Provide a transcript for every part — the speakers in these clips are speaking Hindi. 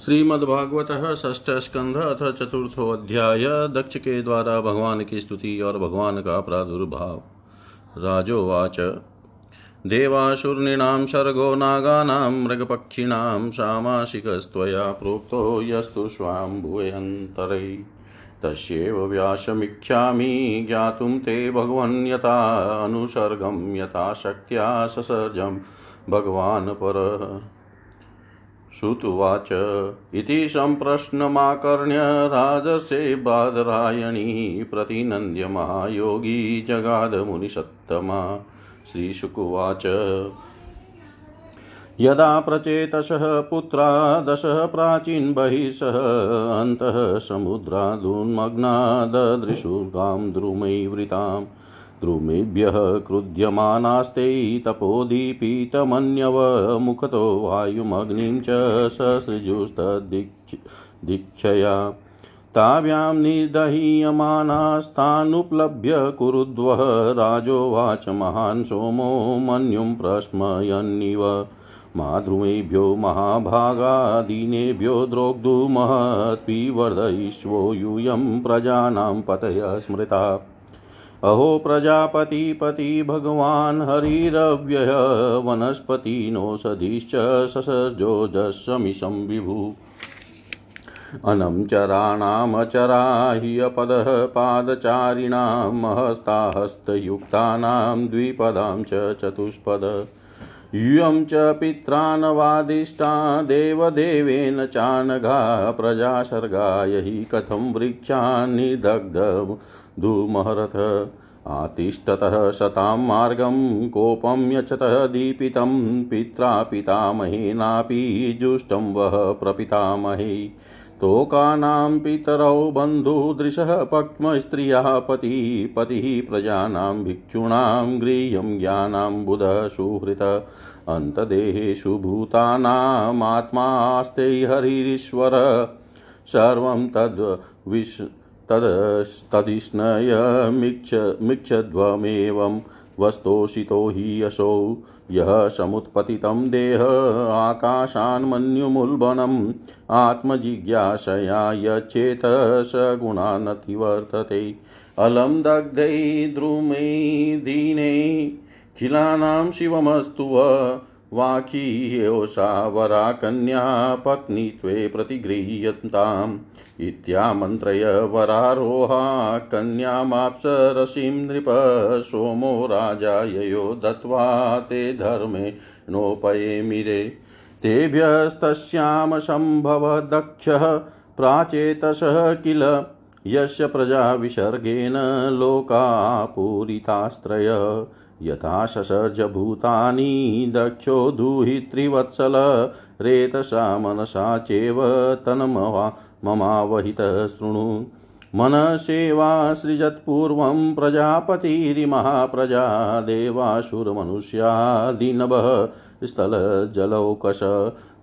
श्रीमद्भागवत षष्ठ स्कंध अथ चतुर्थो दक्ष के द्वारा भगवान की स्तुति और भगवान का प्रादुर्भाव। राजोवाच। देवाशूर्णीनां सर्गो नागानां मृगपक्षिणां सामासिकस्त्वया प्रोक्तो यस्तु स्वाम्भुवन्तरै तस्यैव व्यासमिच्छामि ज्ञातुं ते भगवन् यथा अनुसर्गं यथा शक्त्या ससर्जं भगवान् पर। श्रुतुवाच। इति सम्प्रश्नमाकर्ण्य राजसे बादरायणी महायोगी जगादमुनिसत्तमा। श्रीशुकुवाच। यदा प्रचेतसः पुत्रा, दशः प्राचीन बहिषः अन्तः समुद्रादुन्मग्ना द्रुमैवृताम् द्रुमेभ्यः क्रुध्यमानास्ते तपोदीपितमन्यव मुखतो वायुमग्निं च ससृजुस्तदीक्षया ताभ्यां निर्दह्यमानास्तानुप्लभ्य कुरुद्वः राजोवाच महान् सोमो मन्युं प्रस्मयन्निव माद्रुमेभ्यो महाभागादीनेभ्यो द्रोग्धुमहत्विवर्धयिष्वो यूयं प्रजानां पतय स्मृता। अहो प्रजापति प्रजापतिपति भगवान् हरिरव्यय वनस्पतिनोषधीश्च ससर्जोजस्समिशं विभु अनं चराणामचरा हि अपदः पादचारिणां हस्ताहस्तयुक्तानां द्विपदां च चतुष्पद। यूयं च पित्रानवादिष्टा, देवदेवेन चानघा प्रजासर्गाय हि कथं वृक्षान्निदग्ध धूमहरथ। आतिष्ठतः शतां मार्गं कोपं यचतः दीपितं पित्रा पितामहेनापि जुष्टं वः प्रपितामहे। तोकानां पितरौ बन्धुदृशः पक्ष्मस्त्रियः पति पतिः प्रजानां भिक्षूणां गृह्यं ज्ञानां बुधः सुहृत। अन्तदेहेषु भूतानामात्मास्ते हरिरीश्वर। सर्वं तद्विश् तदस्तदिष्णयमिच्छध्वमेवं वस्तोषितो हि यशो। यः समुत्पतितं देह आकाशान्मन्युमुल्बणम् आत्मजिज्ञासया यचेत स गुणानतिवर्तते अलं दग्धै द्रुमै दीने, खिलानां शिवमस्तु वाखीयोषा वरा कन्या पत्नीत्वे प्रतिगृह्यताम् इत्यामन्त्रय वरारोहा, कन्यामाप्सरसीं नृप सोमो राजा ययो दत्त्वा ते धर्मे नोपयेमिरे तेभ्यस्तस्यां सम्भवदक्षः प्राचेतसः किल? यस्य प्रजाविसर्गेण लोका पूरितास्त्रय यथा ससर्ज भूतानि दक्षो दुहित्रिवत्सल रेतसा मनसा चेव तन्मवा, ममावहितः शृणु। मनसेवा सृजत्पूर्वं प्रजापतिरिमहाप्रजा देवासुरमनुष्यादिनभः स्थलजलौकश,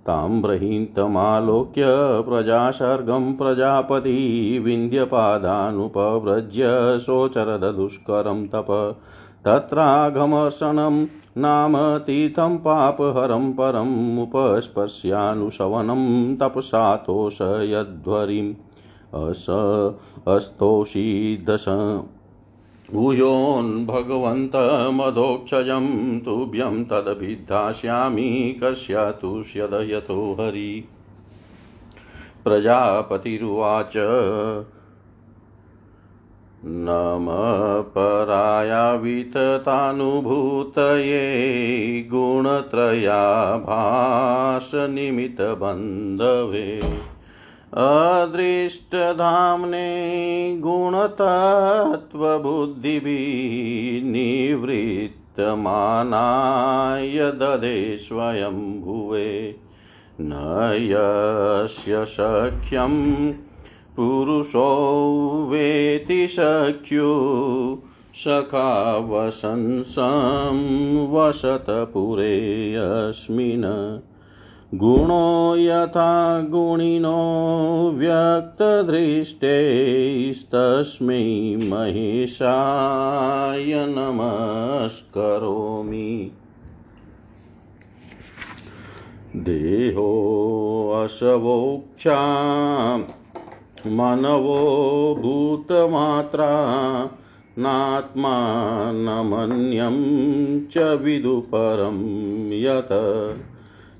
ताम्रहीन्तमालोक्य प्रजासर्गं प्रजापति विन्ध्यपादानुपव्रज्य शोचरदुष्करं तप। तत्रागमर्शनं नाम तीर्थं पापहरं परमुपस्पर्श्यानुशवनं तपसातोषयध्वरिम् अस अस्तोषीदश भूयोन् भगवन्तमधोक्षजं तुभ्यं तदभिधास्यामि कस्यातुष्यदयतो हरि। प्रजापतिरुवाच। नमः पराया विततानुभूतये गुणत्रयाभासनिमित्तबन्धवे अदृष्टधाम्ने गुणतत्त्वबुद्धिभिर्निवृत्तमानाय ददे स्वयं भुवे न यस्य सख्यं पुरुषो वेति सख्यु सखा वशंसं वसतपुरे गुणो यथा गुणिनो व्यक्तदृष्टैस्तस्मै महेशाय नमस्करोमि। देहोऽस्मि पशवोक्षा मनवो भूतमात्रा नात्मानमन्यं च विदुपरं यत्।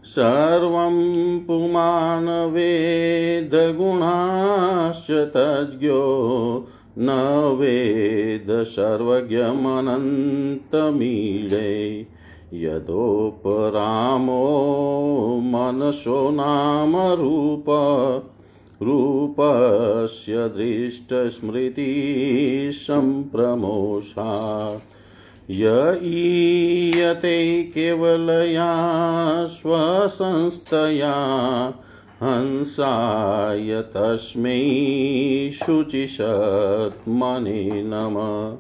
सर्वं पुमानवेदगुणाश्च तज्ञो न वेद सर्वज्ञमनन्तमीळे यदोपरामो मनसो नाम रूप रूपस्य दृष्टस्मृतिः सम्प्रमोषा य ईयते केवलया स्वसंस्थया हंसाय तस्मै शुचिषत्मने नमः।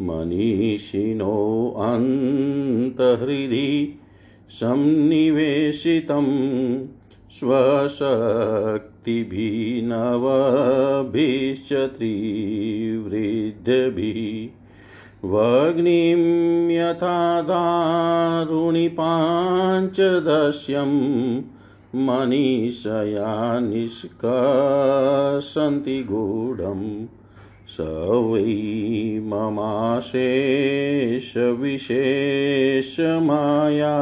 मनीषिणोऽन्तहृदि सन्निवेशितं स्वशक्तिभिनवभिश्च त्रिवृद्धिभिः वग्निं यथा दारुणि पाञ्चदश्यं मनीषया निष्कसन्ति गूढम् स वै ममाशेषविशेषमाया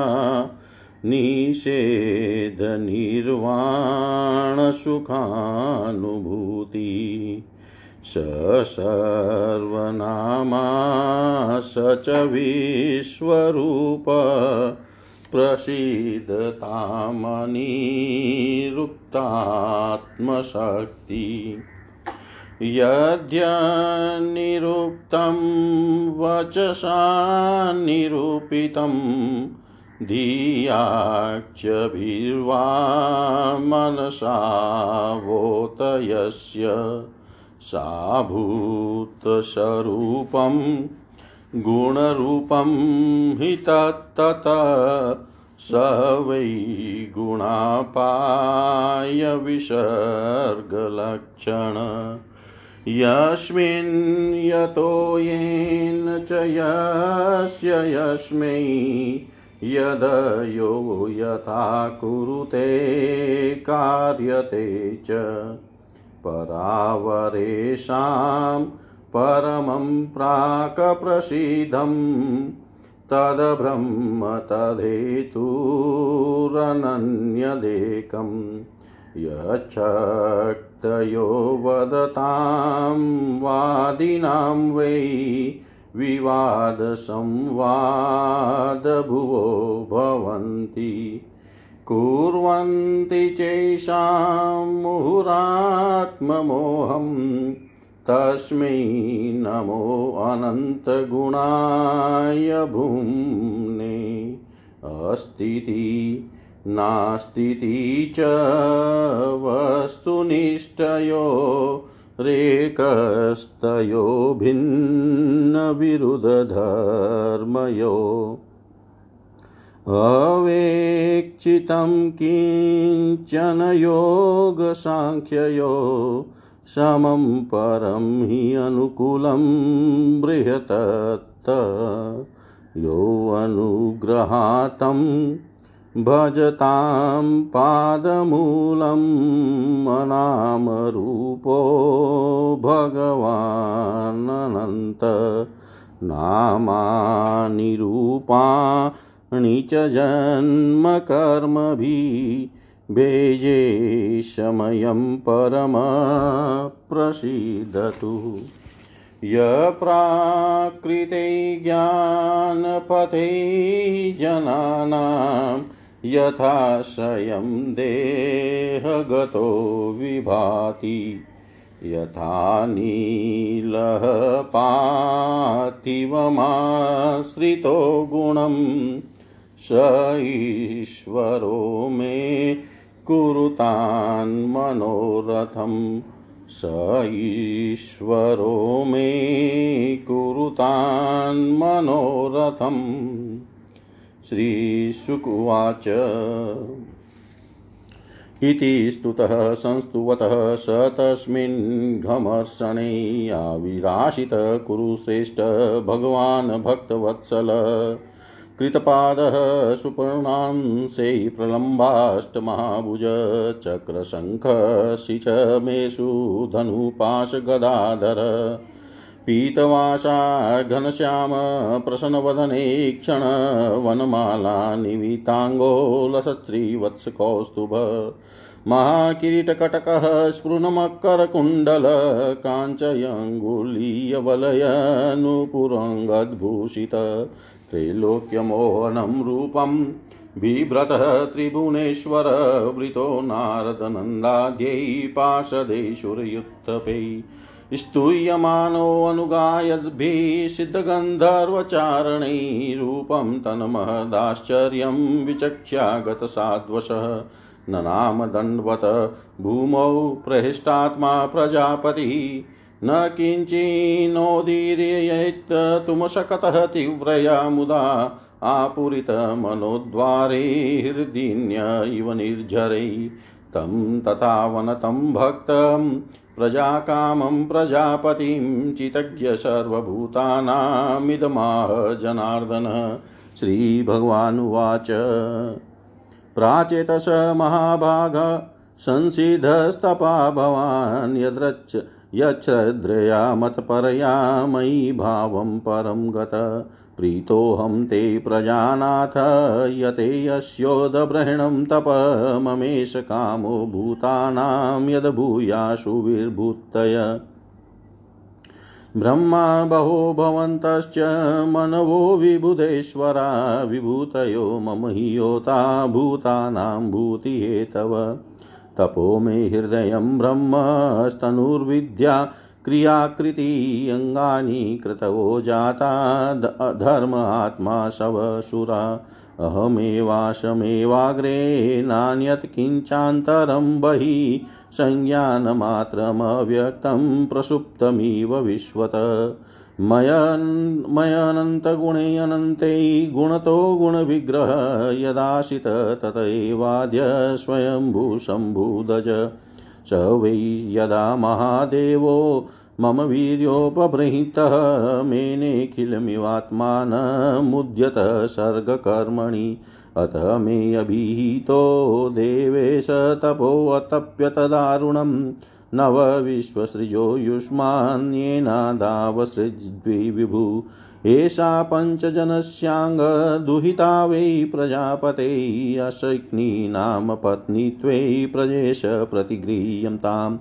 निषेधनिर्वाणसुखानुभूति स सर्वनामा स च विश्वरूप प्रसीदतामनिरुक्तात्मशक्ति यद्यनिरुक्तं वचसा निरूपितं धियाक्षभिर्वा मनसा वोतयस्य सा भूतस्वरूपं गुणरूपं हि तत्तत स वै गुणापाय विसर्गलक्षण। यस्मिन् यतो येन च यस्य यस्मै यदयो यथा कुरुते कार्यते च परावरेषां परमं प्राक्प्रसीदम् तद्ब्रह्म तद्धेतुरनन्यदेकम् यच्छक्तयो वदतां वादिनां वै विवादसंवादभुवो भवन्ति। कुर्वन्ति चैषां मुहुरात्ममोहम् तस्मै नमो अनन्तगुणाय भूम्ने। अस्तीति नास्तीति च वस्तुनिष्ठयो रेकस्तयो भिन्नविरुद्धधर्मयो। अवेक्षितं किंचन योगसाङ्ख्ययो समं परं हि अनुकूलं बृहतत्त। यो अनुग्रहातं भजतां पादमूलम् अनामरूपो भगवानन्त नामानि रूपाणि च जन्मकर्मभिः भेजे समयं परमप्रसीदतु। यप्राकृते ज्ञानपथे जनानां यथाशयं देहगतो विभाति। यथा नीलः पार्थिवमाश्रितो गुणं। स ईश्वरो मे कुरुतान्मनोरथं। स ईश्वरो मे कुरुतान्मनोरथम्। श्रीशुकुवाच इति स्तुतः संस्तुवतः स तस्मिन् घमर्षणे आविराशित कुरुश्रेष्ठ भगवान् भक्तवत्सल। कृतपादः सुपर्णांसे प्रलम्बाष्टमहाभुज चक्रशङ्खशिचमेषु धनुपाशगदाधर। पीतवासा घनश्याम प्रसन्नवदने क्षण वनमाला निविताङ्गो लसस्त्रीवत्सकौस्तुभ महाकिरीटकटकः स्फुरन्मकरकुण्डल काञ्चयङ्गुलीयवलयनुपुरङ्गद्भूषित त्रैलोक्यमोहनं रूपं बिभ्रतः त्रिभुवनेश्वर, वृतो नारदनन्दाद्यै पार्षदेशुरयुत्थपै। स्तूयमानोऽनुगायद्भिः सिद्धगन्धर्वचारणैः रूपं तन्महदाश्चर्यं विचक्ष्यागतसाद्वशः ननाम दण्डवत भूमौ प्रहिष्टात्मा प्रजापतिः, न किञ्चिन्नोदीर्येत् तुमशकतः तीव्रया मुदा आपूरितमनोद्वारे हृदिन्य इव निर्झरै। तं तथा वनतं भक्तं प्रजाकामं प्रजापतिं चितज्ञ सर्वभूतानामिदमाह जनार्दन श्रीभगवानुवाच। प्राचेतस महाभाग संसिधस्तपा भवान् यद्रच्च यच्छ्रद्रया मत्परया मयि भावं परं गत। प्रीतोऽहं ते प्रजानाथ, यते यस्योदब्रहिणं तप ममेश कामो भूतानां यद्भूयाशु ब्रह्मा बहो भवन्तश्च मनवो विबुधेश्वरा, विभूतयो मम हि योता, भूतानां भूतिहेतव। तपो मे हृदयं ब्रह्मस्तनुर्विद्या क्रियाकृति अङ्गानि कृतवो जाता धर्म आत्मा शवसुरा। अहमेवाशमेवाग्रे नान्यत् किञ्चान्तरं बहिः संज्ञानमात्रमव्यक्तं प्रसुप्तमिव विश्वत। मयनन्तगुणे अनन्ते गुणतो गुणविग्रह यदाशित तत एवाद्य स्वयम्भूशम्भुदज। स वै यदा महादेवो मम वीर्योपबृंहितः मेनेऽखिलमिवात्मानमुद्यत सर्गकर्मणि। अथ मे अभिहितो देवेश तपोऽतप्यतदारुणं नव विश्वसृजो युष्मान्येनादावसृज्द्विविभु एषा पञ्चजनस्याङ्गदुहिता वै प्रजापते। अशक्नी नाम पत्नीत्वे प्रजेश प्रतिगृह्यं ताम्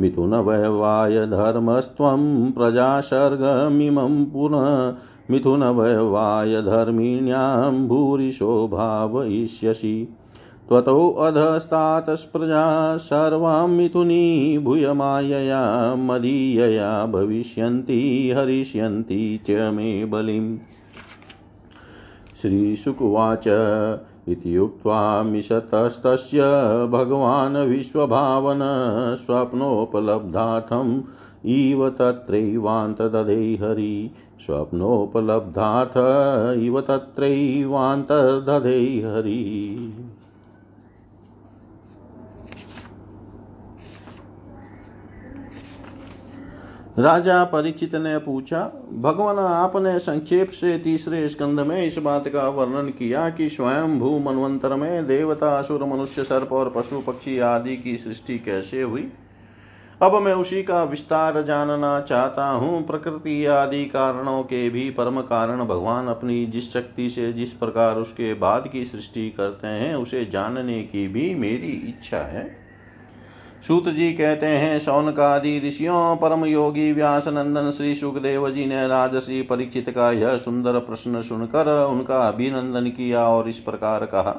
मिथुनवयवायधर्मस्त्वं प्रजासर्गमिमं पुनः मिथुनवयवायधर्मिण्यां भूरिशो भावयिष्यसि। त्वतोऽधस्तातस्प्रजा सर्वां मिथुनी भूयमायया मदीयया भविष्यन्ति, हरिष्यन्ति च मे बलिम्। श्रीशुकुवाच इति उक्त्वा मिषतस्तस्य भगवान् विश्वभावन स्वप्नोपलब्धार्थम् इव तत्रैवान्तदधे हरि स्वप्नोपलब्धार्थ इव तत्रैवान्तदधे हरि राजा परीक्षित ने पूछा, भगवान, आपने संक्षेप से तीसरे स्कंद में इस बात का वर्णन किया कि स्वयं भू मनवंतर में देवता, असुर, मनुष्य, सर्प और पशु पक्षी आदि की सृष्टि कैसे हुई? अब मैं उसी का विस्तार जानना चाहता हूँ। प्रकृति आदि कारणों के भी परम कारण भगवान अपनी जिस शक्ति से जिस प्रकार उसके बाद की सृष्टि करते हैं, उसे जानने की भी मेरी इच्छा है। सूत जी कहते हैं शौनक आदि ऋषियों परम योगी व्यास नंदन श्री सुखदेव जी ने राजसी परीक्षित का यह सुंदर प्रश्न सुनकर उनका अभिनंदन किया और इस प्रकार कहा।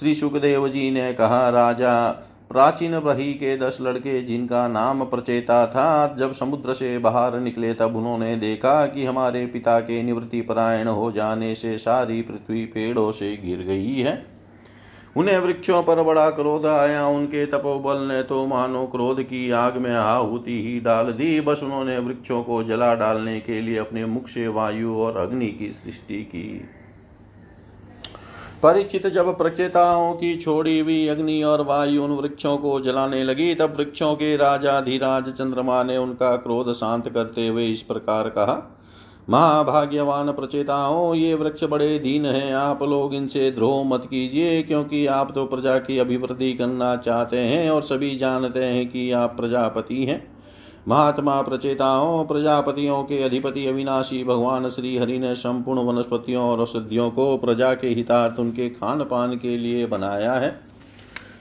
श्री सुखदेव जी ने कहा, राजा, प्राचीन ब्रही के दस लड़के जिनका नाम प्रचेता था, जब समुद्र से बाहर निकले तब उन्होंने देखा कि हमारे पिता के निवृत्ति परायण हो जाने से सारी पृथ्वी पेड़ों से गिर गई है। उन्हें वृक्षों पर बड़ा क्रोध आया। उनके तपोबल ने तो मानो क्रोध की आग में आहुति ही डाल दी। बस उन्होंने वृक्षों को जला डालने के लिए अपने मुख से वायु और अग्नि की सृष्टि की। परिचित जब प्रचेताओं की छोड़ी हुई अग्नि और वायु उन वृक्षों को जलाने लगी, तब वृक्षों के राजा धीराज चंद्रमा ने उनका क्रोध शांत करते हुए इस प्रकार कहा महाभाग्यवान प्रचेताओं, ये वृक्ष बड़े दीन हैं। आप लोग इनसे द्रोह मत कीजिए, क्योंकि आप तो प्रजा की अभिवृद्धि करना चाहते हैं और सभी जानते हैं कि आप प्रजापति हैं। महात्मा प्रचेताओं, प्रजापतियों के अधिपति अविनाशी भगवान श्री हरि ने संपूर्ण वनस्पतियों और औषधियों को प्रजा के हितार्थ उनके खान पान के लिए बनाया है।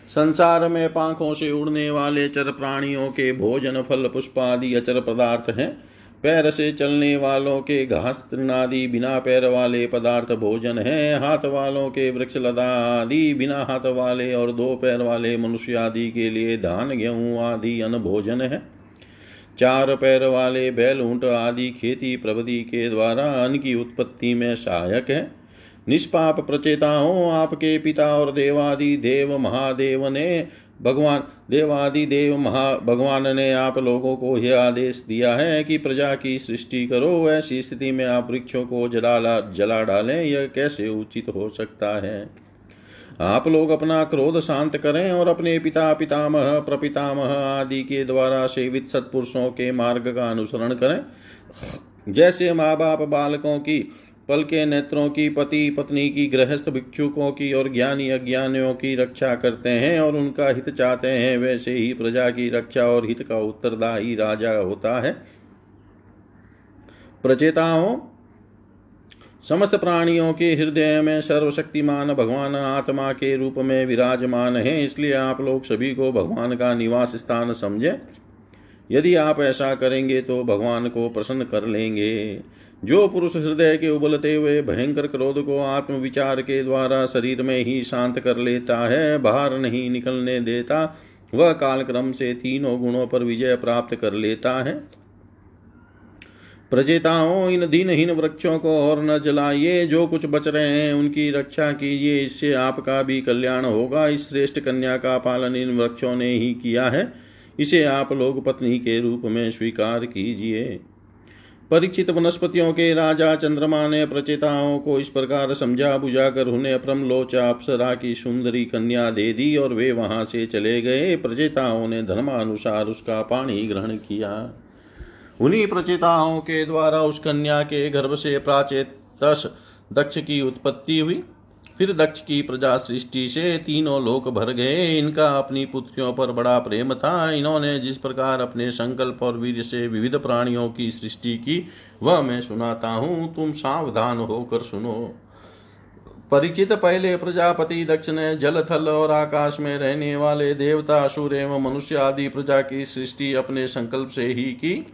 संसार में पांखों से उड़ने वाले चर प्राणियों के भोजन, फल, पुष्प आदि अचर पदार्थ हैं। पैर से चलने वालों के घास तृणादि बिना पैर वाले पदार्थ भोजन है, हाथ वालों के वृक्ष लता आदि बिना हाथ वाले और दो पैर वाले मनुष्य आदि के लिए धान, गेहूँ आदि अन्न भोजन है। चार पैर वाले बैल, ऊँट आदि खेती प्रवृत्ति के द्वारा अन्न की उत्पत्ति में सहायक है। निष्पाप प्रचेताओं, आपके पिता और देवादि देव महादेव ने भगवान देवादि देव महा भगवान ने आप लोगों को यह आदेश दिया है कि प्रजा की सृष्टि करो, ऐसी स्थिति में आप वृक्षों को जला जला डालें, यह कैसे उचित हो सकता है? आप लोग अपना क्रोध शांत करें और अपने पिता पितामह, प्रपितामह आदि के द्वारा सेवित सत्पुरुषों के मार्ग का अनुसरण करें। जैसे माँ बाप बालकों की पल के नेत्रों की, पति, पत्नी की, गृहस्थ भिक्षुकों की और ज्ञानी अज्ञानियों की रक्षा करते हैं और उनका हित चाहते हैं, वैसे ही प्रजा की रक्षा और हित का उत्तरदायी राजा होता है। प्रचेताओं, समस्त प्राणियों के हृदय में सर्वशक्तिमान भगवान आत्मा के रूप में विराजमान है, इसलिए आप लोग सभी को भगवान का निवास स्थान समझे। यदि आप ऐसा करेंगे तो भगवान को प्रसन्न कर लेंगे। जो पुरुष हृदय के उबलते हुए भयंकर क्रोध को आत्म विचार के द्वारा शरीर में ही शांत कर लेता है, बाहर नहीं निकलने देता, वह कालक्रम से तीनों गुणों पर विजय प्राप्त कर लेता है। प्रजेताओं, इन दिनहीन वृक्षों को और न जलाइए, जो कुछ बच रहे हैं उनकी रक्षा कीजिए, इससे आपका भी कल्याण होगा। इस श्रेष्ठ कन्या का पालन इन वृक्षों ने ही किया है। इसे आप लोग पत्नी के रूप में स्वीकार कीजिए। परीक्षित वनस्पतियों के राजा चंद्रमा ने प्रचेताओं को इस प्रकार समझा बुझाकर उन्हें प्रमलोचा अप्सरा की सुंदरी कन्या दे दी और वे वहाँ से चले गए। प्रचेताओं ने धर्मानुसार उसका पानी ग्रहण किया। उन्हीं प्रचेताओं के द्वारा उस कन्या के गर्भ से प्राचेत दक्ष की उत्पत्ति हुई। फिर दक्ष की प्रजा सृष्टि से तीनों लोक भर गए। इनका अपनी पुत्रियों पर बड़ा प्रेम था। इन्होंने जिस प्रकार अपने संकल्प और वीर से विविध प्राणियों की सृष्टि की, वह मैं सुनाता हूँ। तुम सावधान होकर सुनो। परिचित पहले प्रजापति दक्ष ने जल थल और आकाश में रहने वाले देवता असुर एवं मनुष्य आदि प्रजा की सृष्टि अपने संकल्प से ही की।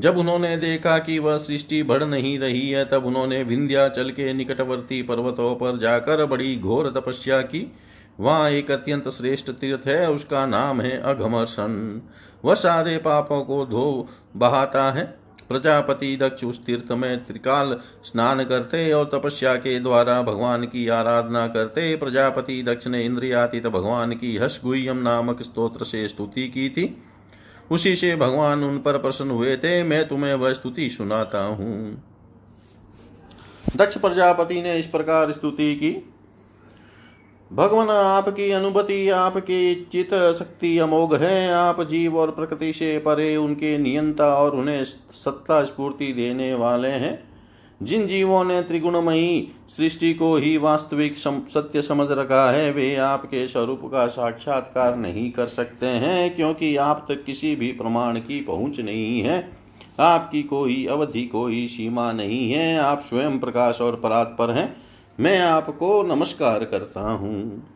जब उन्होंने देखा कि वह सृष्टि बढ़ नहीं रही है, तब उन्होंने विंध्याचल के निकटवर्ती पर्वतों पर जाकर बड़ी घोर तपस्या की। वहाँ एक अत्यंत श्रेष्ठ तीर्थ है, उसका नाम है अघमर्षण। वह सारे पापों को धो बहाता है। प्रजापति दक्ष उस तीर्थ में त्रिकाल स्नान करते और तपस्या के द्वारा भगवान की आराधना करते। प्रजापति दक्ष ने इंद्रियातीत भगवान की हस नामक स्तोत्र से स्तुति की थी। उसी से भगवान उन पर प्रसन्न हुए थे, मैं तुम्हें वह स्तुति सुनाता हूँ। दक्ष प्रजापति ने इस प्रकार स्तुति की। भगवान, आपकी अनुभूति आपकी चित शक्ति अमोघ है। आप जीव और प्रकृति से परे उनके नियंता और उन्हें सत्ता स्फूर्ति देने वाले हैं। जिन जीवों ने त्रिगुणमयी सृष्टि को ही वास्तविक सम, सत्य समझ रखा है वे आपके स्वरूप का साक्षात्कार नहीं कर सकते हैं क्योंकि आप तक किसी भी प्रमाण की पहुँच नहीं है। आपकी कोई अवधि कोई सीमा नहीं है। आप स्वयं प्रकाश और परात्पर हैं। मैं आपको नमस्कार करता हूँ।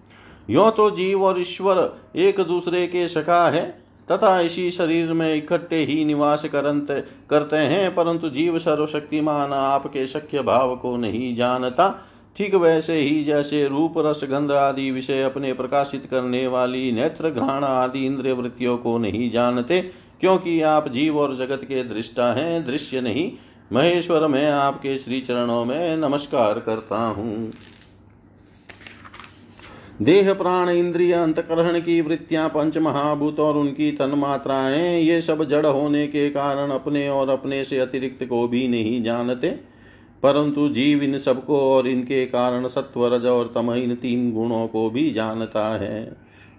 यो तो जीव और ईश्वर एक दूसरे के सखा है। तथा इसी शरीर में इकट्ठे ही निवास करते करते हैं, परंतु जीव सर्वशक्तिमान आपके शक्य भाव को नहीं जानता। ठीक वैसे ही जैसे रूप, रस, गंध आदि विषय अपने प्रकाशित करने वाली नेत्र, घ्राण आदि इंद्रिय वृत्तियों को नहीं जानते, क्योंकि आप जीव और जगत के दृष्टा हैं, दृश्य नहीं। महेश्वर, मैं आपके श्री चरणों में नमस्कार करता हूँ। देह प्राण इंद्रिय अंतकरण की वृत्तियाँ पंच महाभूत और उनकी तन तन्मात्राएँ, ये सब जड़ होने के कारण अपने और अपने से अतिरिक्त को भी नहीं जानते। परंतु जीव इन सबको और इनके कारण सत्व रज और तम इन तीन गुणों को भी जानता है।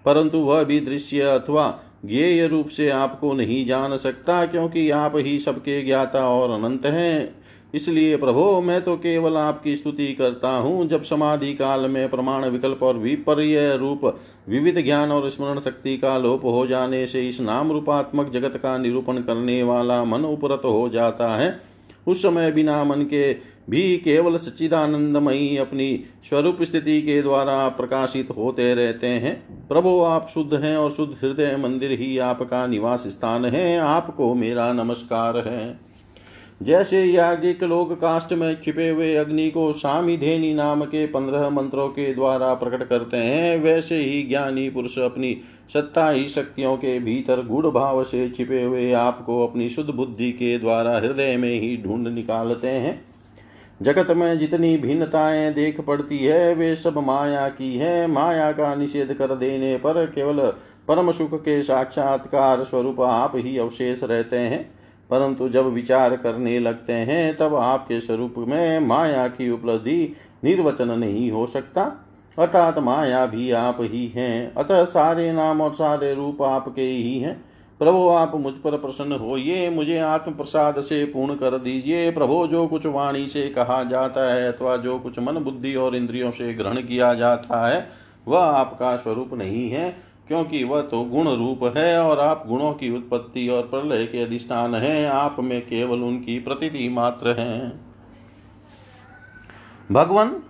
परंतु वह भी दृश्य अथवा ज्ञेय रूप से आपको नहीं जान सकता, क्योंकि आप ही सबके ज्ञाता और अनंत हैं। इसलिए प्रभो, मैं तो केवल आपकी स्तुति करता हूँ। जब समाधि काल में प्रमाण विकल्प और विपर्य रूप, विविध ज्ञान और स्मरण शक्ति का लोप हो जाने से इस नाम रूपात्मक जगत का निरूपण करने वाला मन उपरत हो जाता है, उस समय बिना मन के भी केवल सच्चिदानंदमयी अपनी स्वरूप स्थिति के द्वारा प्रकाशित होते रहते हैं। प्रभो, आप शुद्ध हैं और शुद्ध हृदय मंदिर ही आपका निवास स्थान है। आपको मेरा नमस्कार है। जैसे याज्ञिक लोग काष्ट में छिपे हुए अग्नि को सामिधेनी नाम के पंद्रह मंत्रों के द्वारा प्रकट करते हैं, वैसे ही ज्ञानी पुरुष अपनी सत्ता ही शक्तियों के भीतर गुड़ भाव से छिपे हुए आपको अपनी शुद्ध बुद्धि के द्वारा हृदय में ही ढूंढ निकालते हैं। जगत में जितनी भिन्नताएँ देख पड़ती है, वे सब माया की है। माया का निषेध कर देने पर केवल परम सुख के साक्षात्कार स्वरूप आप ही अवशेष रहते हैं। परंतु जब विचार करने लगते हैं, तब आपके स्वरूप में माया की उपलब्धि निर्वचन नहीं हो सकता। अर्थात माया भी आप ही हैं। अतः सारे नाम और सारे रूप आपके ही हैं। प्रभो, आप मुझ पर प्रसन्न होइए, मुझे आत्म प्रसाद से पूर्ण कर दीजिए। प्रभो, जो कुछ वाणी से कहा जाता है अथवा जो कुछ मन बुद्धि और इंद्रियों से ग्रहण किया जाता है, वह आपका स्वरूप नहीं है। क्योंकि वह तो गुण रूप है और आप गुणों की उत्पत्ति और प्रलय के अधिष्ठान हैं। आप में केवल उनकी प्रतीति मात्र हैं। भगवान,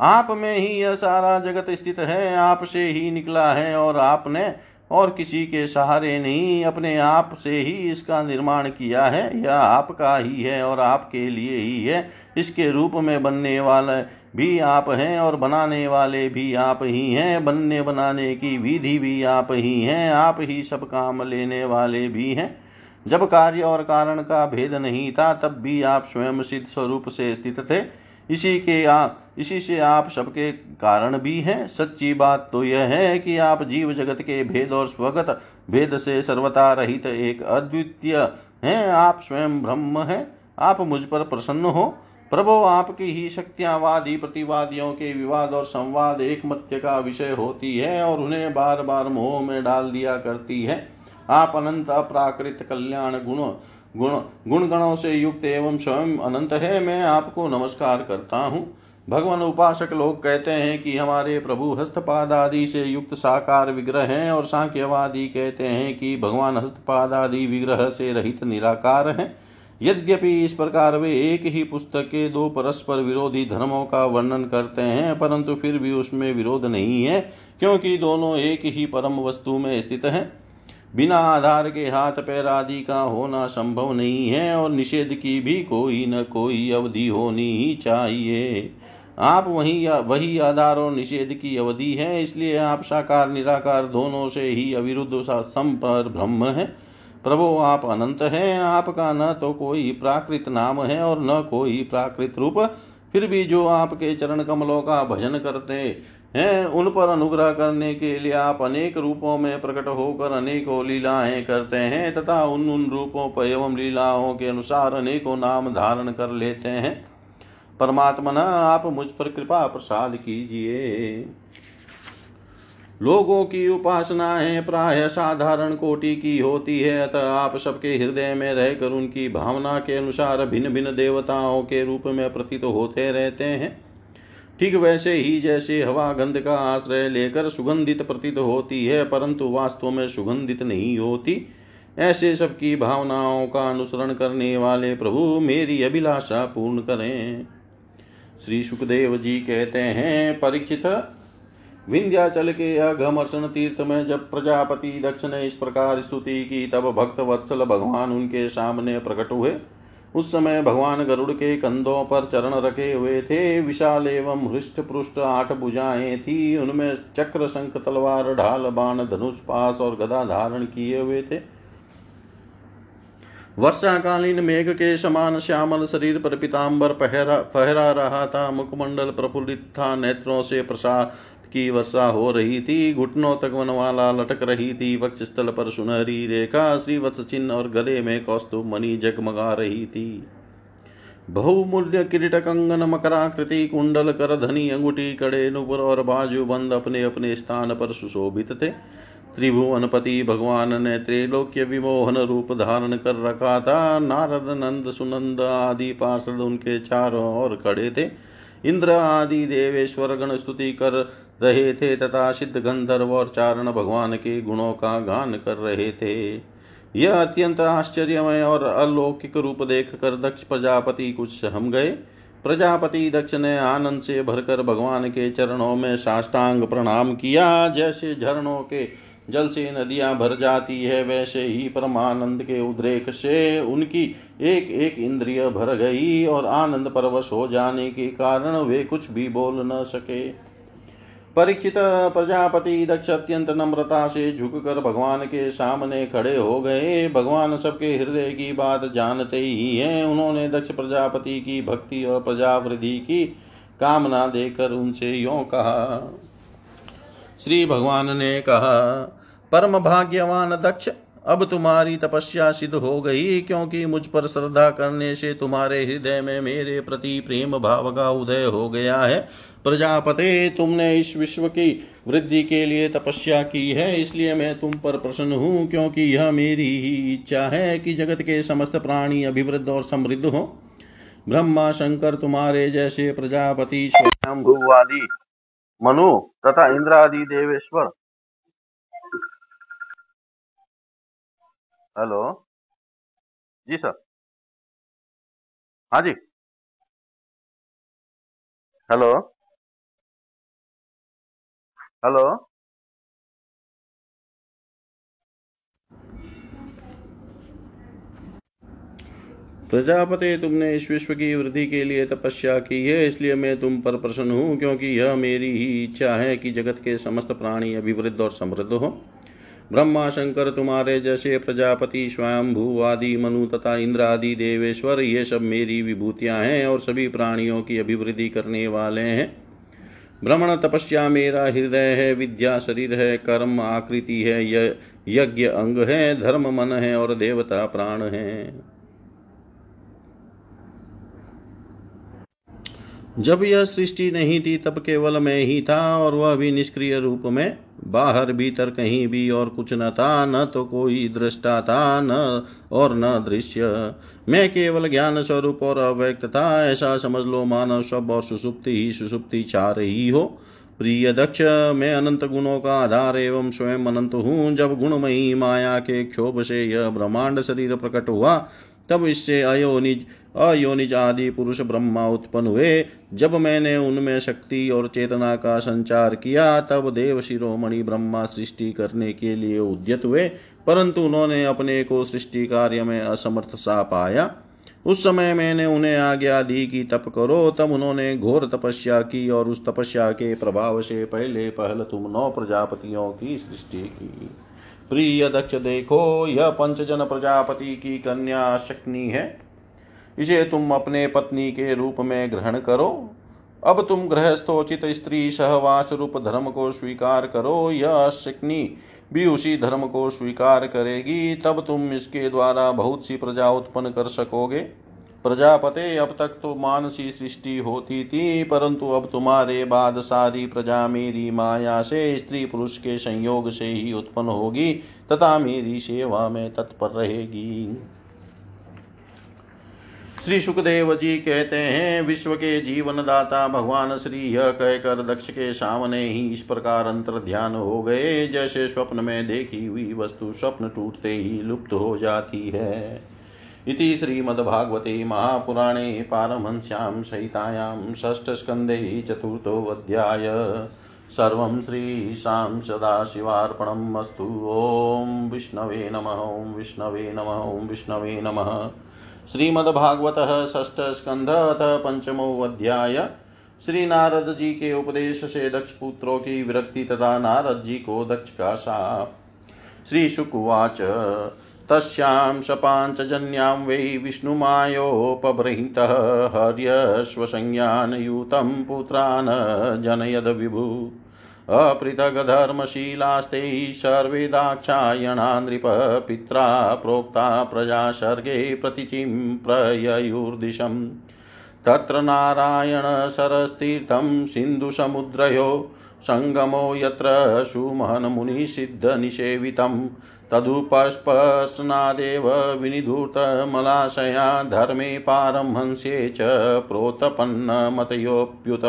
आप में ही यह सारा जगत स्थित है। आपसे ही निकला है और आपने और किसी के सहारे नहीं, अपने आप से ही इसका निर्माण किया है। यह आपका ही है और आपके लिए ही है। इसके रूप में बनने वाला भी आप हैं और बनाने वाले भी आप ही हैं। बनने बनाने की विधि भी आप ही हैं। आप ही सब काम लेने वाले भी हैं। जब कार्य और कारण का भेद नहीं था, तब भी आप स्वयं सिद्ध स्वरूप से स्थित थे। इसी के आ, इसी से आप सबके कारण भी हैं। सच्ची बात तो यह है कि आप जीव जगत के भेद और स्वगत भेद से सर्वता रहित एक अद्वितीय हैं। आप स्वयं ब्रह्म हैं। आप मुझ पर प्रसन्न हो। प्रभो आपकी ही शक्तियावादी प्रतिवादियों के विवाद और संवाद एक मत्य का विषय होती है और उन्हें बार बार मोह में डाल दिया करती है। आप अनंत अपराकृत कल्याण गुण गुण गुण गणों से युक्त एवं स्वयं अनंत है, मैं आपको नमस्कार करता हूँ। भगवान उपासक लोग कहते हैं कि हमारे प्रभु हस्तपाद आदि से युक्त साकार विग्रह हैं और सांख्यवादी कहते हैं कि भगवान हस्तपाद आदि विग्रह से रहित निराकार हैं। यद्यपि इस प्रकार वे एक ही पुस्तक के दो परस्पर विरोधी धर्मों का वर्णन करते हैं, परंतु फिर भी उसमें विरोध नहीं है, क्योंकि दोनों एक ही परम वस्तु में स्थित हैं। बिना आधार के हाथ पैर आदि का होना संभव नहीं है और निषेध की भी कोई न कोई अवधि होनी ही चाहिए। आप वही वही आधार और निषेध की अवधि है, इसलिए आप साकार निराकार दोनों से ही अविरुद्ध संपर ब्रह्म है। प्रभो, आप अनंत हैं, आपका न तो कोई प्राकृत नाम है और न कोई प्राकृत रूप। फिर भी जो आपके चरण कमलों का भजन करते हैं, उन पर अनुग्रह करने के लिए आप अनेक रूपों में प्रकट होकर अनेकों लीलाएँ करते हैं, तथा उन उन रूपों पर एवं लीलाओं के अनुसार अनेकों नाम धारण कर लेते हैं। परमात्मा आप मुझ पर कृपा प्रसाद कीजिए। लोगों की उपासनाएँ प्राय साधारण कोटि की होती है, अतः आप सबके हृदय में रहकर उनकी भावना के अनुसार भिन्न भिन्न देवताओं के रूप में प्रतीत होते रहते हैं। ठीक वैसे ही जैसे हवा गंध का आश्रय लेकर सुगंधित प्रतीत होती है, परंतु वास्तव में सुगंधित नहीं होती। ऐसे सबकी भावनाओं का अनुसरण करने वाले प्रभु, मेरी अभिलाषा पूर्ण करें। श्री सुखदेव जी कहते हैं, परीक्षित, विंध्याचल के अघमर्षण तीर्थ में जब प्रजापति दक्ष ने इस प्रकार स्तुति की, तब भक्त वत्सल भगवान उनके सामने प्रकट हुए। उस समय भगवान गरुड़ के कंधों पर चरण रखे हुए थे। विशाल एवं हृष्ट पृष्ठ आठ भुजाएँ थी। उनमें चक्र शंख तलवार, ढाल, बाण, धनुष, पास और गदा धारण किए हुए थे। वर्षाकालीन मेघ के समान श्यामल शरीर पर पिताम्बर पहरा फहरा रहा था। मुखमंडल प्रफुल्लित था। नेत्रों से प्रसाद की वर्षा हो रही थी, घुटनों तक वनवाला लटक रही थी, वक्ष स्थल पर सुनहरी रेखा, श्रीवत्स चिन्ह और गले में कौस्तुभ मणि जगमगा रही थी। बहुमूल्य किरीट कंगन, मकराकृति, कुंडल कर, धनी अंगूठी कड़े नुपुर और बाजू बंद अपने अपने स्थान पर सुशोभित थे। त्रिभुवनपति भगवान ने त्रैलोक्य विमोहन रूप धारण कर रखा था। नारद, नंद, सुनंद आदि पार्षद उनके चारों ओर खड़े थे। इंद्र आदि देवेश्वर गण स्तुति कर रहे थे तथा सिद्ध गंधर्व और चारण भगवान के गुणों का गान कर रहे थे यह अत्यंत आश्चर्यमय और अलौकिक रूप देख कर दक्ष प्रजापति कुछ हम गए। प्रजापति दक्ष ने आनंद से भरकर भगवान के चरणों में साष्टांग प्रणाम किया। जैसे झरणों के जल से नदियाँ भर जाती है, वैसे ही परमानंद के उद्रेक से उनकी एक एक इंद्रिय भर गई और आनंद परवश हो जाने के कारण वे कुछ भी बोल न सके। परीक्षित प्रजापति दक्ष अत्यंत नम्रता से झुककर भगवान के सामने खड़े हो गए। भगवान सबके हृदय की बात जानते ही हैं। उन्होंने दक्ष प्रजापति की भक्ति और प्रजावृद्धि की कामना देकर उनसे यों कहा श्री भगवान ने कहा, परम भाग्यवान दक्ष, अब तुम्हारी तपस्या सिद्ध हो गई, क्योंकि मुझ पर श्रद्धा करने से तुम्हारे हृदय में मेरे प्रति प्रेम भाव का उदय हो गया है। प्रजापते, तुमने इस विश्व की वृद्धि के लिए तपस्या की है, इसलिए मैं तुम पर प्रसन्न हूँ, क्योंकि यह मेरी ही इच्छा है कि जगत के समस्त प्राणी अभिवृद्ध और समृद्ध हो। ब्रह्मा शंकर, तुम्हारे जैसे प्रजापति स्वयं आदि मनु तथा इंद्र आदि देवेश्वर। हेलो? जी सर। हाँ जी। हेलो? हेलो? प्रजापति तुमने इस विश्व की वृद्धि के लिए तपस्या की है, इसलिए मैं तुम पर प्रसन्न हूँ, क्योंकि यह मेरी ही इच्छा है कि जगत के समस्त प्राणी अभिवृद्ध और समृद्ध हो। ब्रह्मा, शंकर, तुम्हारे जैसे प्रजापति स्वयं आदि, मनु तथा इंद्र आदि, देवेश्वर, ये सब मेरी विभूतियाँ हैं और सभी प्राणियों की अभिवृद्धि करने वाले हैं। भ्रमण तपस्या मेरा हृदय है, विद्या शरीर है, कर्म आकृति है यज्ञ अंग है, धर्म मन है और देवता प्राण है। जब यह सृष्टि नहीं थी, तब केवल मैं ही था और वह भी निष्क्रिय रूप में। बाहर भीतर कहीं भी और कुछ न था, न तो कोई दृष्टा था, न और न दृश्य। मैं केवल ज्ञान स्वरूप और अव्यक्त था। ऐसा समझ लो, मानव सब और सुसुप्ति ही सुसुप्ति चाह रही हो। प्रिय दक्ष, मैं अनंत गुणों का आधार एवं स्वयं अनंत हूँ। जब गुणमयी माया के क्षोभ से यह ब्रह्मांड शरीर प्रकट हुआ, तब इससे अयोनिज अयोनिज आदि पुरुष ब्रह्मा उत्पन्न हुए। जब मैंने उनमें शक्ति और चेतना का संचार किया, तब देव शिरोमणि ब्रह्मा सृष्टि करने के लिए उद्यत हुए, परंतु उन्होंने अपने को सृष्टि कार्य में असमर्थ सा पाया। उस समय मैंने उन्हें आज्ञा दी कि तप करो। तब उन्होंने घोर तपस्या की और उस तपस्या के प्रभाव से पहले पहल तुम नौ प्रजापतियों की सृष्टि की। प्रिय दक्ष देखो, यह पंचजन प्रजापति की कन्या शक्नी है। इसे तुम अपने पत्नी के रूप में ग्रहण करो। अब तुम गृहस्थोचित स्त्री सहवास रूप धर्म को स्वीकार करो यह शक्नी भी उसी धर्म को स्वीकार करेगी, तब तुम इसके द्वारा बहुत सी प्रजा उत्पन्न कर सकोगे। प्रजापते, अब तक तो मानसी सृष्टि होती थी, परंतु अब तुम्हारे बाद सारी प्रजा मेरी माया से, स्त्री पुरुष के संयोग से ही उत्पन्न होगी, तथा मेरी सेवा में तत्पर रहेगी। श्री सुखदेव जी कहते हैं, विश्व के जीवन दाता भगवान श्री यह कहकर दक्ष के सामने ही इस प्रकार अंतर ध्यान हो गए, जैसे स्वप्न में देखी हुई वस्तु स्वप्न टूटते ही लुप्त हो जाती है। इति श्रीमद्भागवते महापुराणे पारमहंस्यां सहितायां षष्ठस्कन्धे चतुर्थोऽध्याय। सर्वं श्रीशां सदाशिवार्पणम् अस्तु। ॐ विष्णवे नमः, ॐ विष्णवे नमः, ॐ विष्णवे नमः। श्रीमद्भागवतः षष्ठस्कन्ध अथ पंचमोऽध्याय श्री नारद जी के उपदेश से दक्ष पुत्रों की विरक्ति तथा नारद जी को दक्ष का साप श्री शुकुवाच तस्यां सपाञ्चजन्यां वै विष्णुमायोपबृंहितः, हर्यश्वसंज्ञानयुतं पुत्रान् जनयद विभु। अपृथग्धर्मशीलास्ते सर्वे दाक्षायणा नृप पित्रा प्रोक्ता प्रजा सर्गे प्रतिचिं प्रययुर्दिशम्। तत्र नारायणसरस्तीर्थं सिन्धुसमुद्रयो सङ्गमो यत्र सुमहन्मुनिसिद्धनिषेवितं तदुपस्पशनादेव विनिधूतमलाशया धर्मे पारमहंस्ये च प्रोतपन्नमतयोऽप्युत।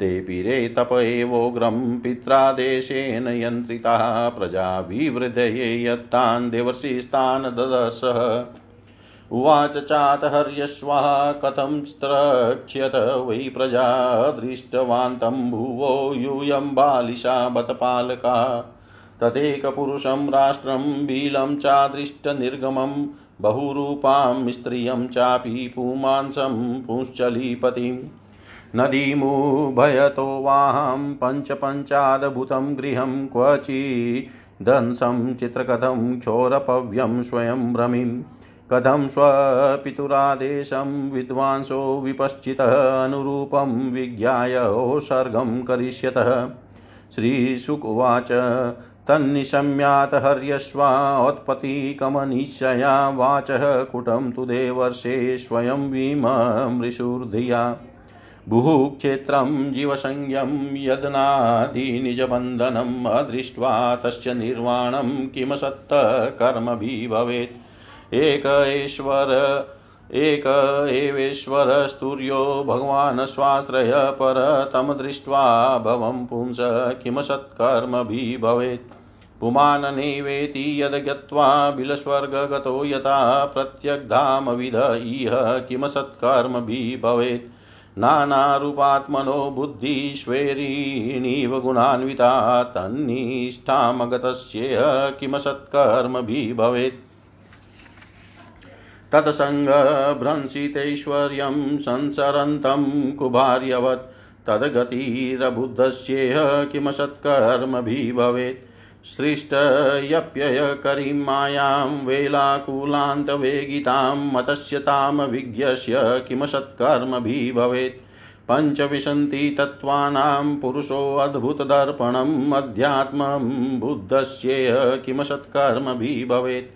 तेऽपि रे तप एवोग्रं पित्रादेशेन यन्त्रिताः प्रजाभिवृद्धये यत्तान् देवर्षिस्तान् ददसः उवाच चातहर्यश्वः कथं स्त्रक्ष्यत वै प्रजा दृष्टवान्तं भुवो यूयं बालिशा बतपालका तदेकपुरुषं राष्ट्रं बीलं चादृष्टनिर्गमं बहुरूपां स्त्रियं चापि पुमांसं पुंश्चलीपतिम्। नदीमुभयतो वाहं पञ्चपञ्चादभूतं गृहं क्वचिदंसं चित्रकथं क्षोरपव्यं स्वयं भ्रमिं। कथं स्वपितुरादेशं विद्वांसो विपश्चितः अनुरूपं विज्ञाय सर्गं करिष्यतः। श्रीशुकुवाच तन्निशम्यात् हर्यश्वात्पतिकमनिश्चया वाचः कुटं तु देवर्षे स्वयं विममृषुर्धिया भूक्षेत्रं जीवसंज्ञं यदनादिनिजबन्धनम् अदृष्ट्वा तस्य निर्वाणं किमसत्तकर्मभिः भवेत् एक एश्वर एक एवेश्वरस्तुर्यो भगवान् स्वाश्रय पर तं दृष्ट्वा भवं पुंस किमसत्कर्मभिः भवेत् पुमाननेवेति यद् गत्वा बिलस्वर्गगतो यथा प्रत्यग्धामविध इह किमसत्कर्मभिः भवेत् नानारूपात्मनो बुद्धिश्वेरीणीव गुणान्विता तन्निष्ठामगतस्येह किमसत्कर्मभिः भवेत् तत्सङ्गभ्रंसितैश्वर्यं संसरन्तं कुभार्यवत् तद्गतिरबुद्धस्येह किमसत्कर्मभिः भवेत् सृष्टयप्ययकरीं मायां वेलाकुलान्तवेगितां मतस्यतां विज्ञस्य किमसत्कर्मभिः भवेत् पञ्चविंशति तत्त्वानां पुरुषोऽद्भुतदर्पणम् अध्यात्मं बुद्धस्येह किमसत्कर्मभिः भवेत्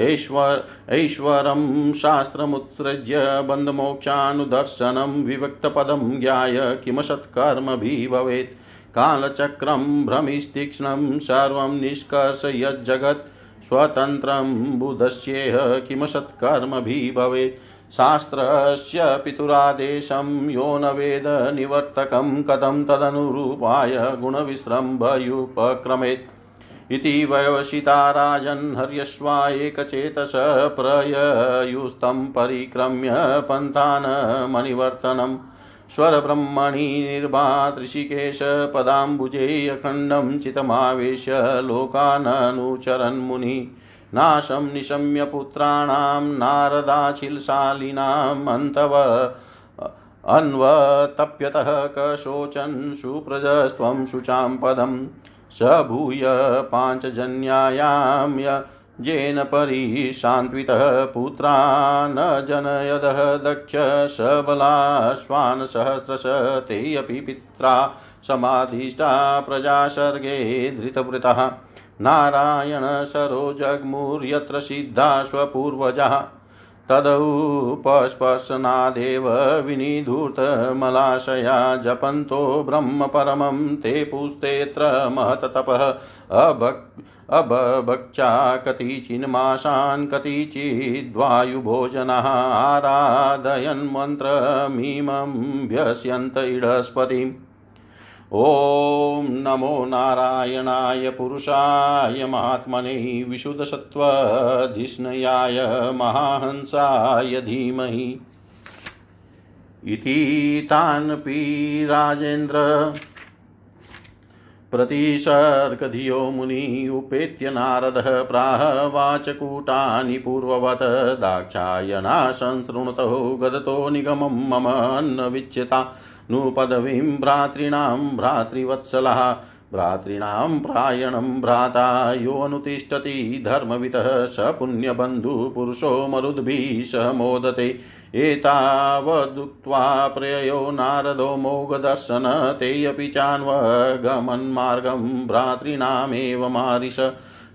ऐश्वर ऐश्वरं शास्त्रमुत्सृज्य बन्धमोक्षानुदर्शनं विविक्तपदं ज्ञाय किमसत्कर्मभिः भवेत् कालचक्रं भ्रमिस्तीक्ष्णं सर्वं निष्कर्षयज्जगत् स्वतन्त्रं बुधस्येह किमसत्कर्मभिः भवेत् शास्त्रस्य पितुरादेशं यो न वेद निवर्तकं कथं तदनुरूपाय गुणविसृम्भयुपक्रमेत् इति वयवशिता राजन् हर्यश्वा एकचेतस प्रययुस्तं परिक्रम्य पन्थान् मणिवर्तनम्। स्वरब्रह्मणि निर्भात् ऋषिकेशपदाम्बुजे अखण्डं चितमावेश्य लोकाननुचरन्मुनि। नाशं निशम्य पुत्राणां नारदाचिलशालिनाम् अन्तव अन्वतप्यतः कशोचन् सुप्रजस्त्वं शुचां पदं। स भूय पाञ्चजन्यायां येन परिशान्वितः पुत्रा न जनयदः दक्ष सबलाश्वानसहस्रश तेऽपि पित्रा समाधिष्ठा प्रजासर्गे धृतवृतः। नारायण सरोजग्मुर्यत्र सिद्धा स्वपूर्वजः तदुपस्पर्शनादेव विनिधूतमलाशया जपन्तो ब्रह्म परमं ते पुस्तेऽत्र महततपः। अभक् अबभक्षा कतिचिन्मासान् कतिचिद्वायुभोजनः आराधयन्मन्त्रमीमं व्यस्यन्त इडस्पतिम्। ॐ नमो नारायणाय पुरुषाय महात्मने विशुद्धसत्त्वधिष्णयाय महाहंसाय धीमहि। इति तान्पि राजेन्द्र। प्रतिसर्गधियो मुनि उपेत्य नारदः प्राह वाचकूटानि पूर्ववत् दाक्षायणा संसृणुतो गदतो निगमं मम अन्नविच्यता नुपदवीं भ्रातॄणां भ्रातृवत्सलः, भ्रातॄणां प्रायणं भ्राता योऽनुतिष्ठति धर्मवितः, स पुण्यबन्धुपुरुषो मरुद्भिः स मोदते। एतावदुक्त्वा प्रययो नारदो मोघदर्शन तेऽपि चान्वगमन्मार्गं भ्रातॄणामेव मारिष।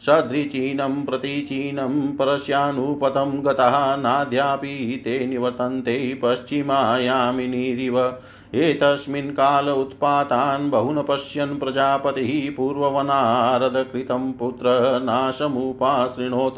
सदृचीनं प्रतीचीनं परस्यानुपतं गतः नाद्यापि ते निवर्तन्ते पश्चिमायामिनीरिव। एतस्मिन् काल उत्पातान् बहुन पश्यन् प्रजापतिः पूर्ववनारदकृतं पुत्रनाशमुपाशृणोत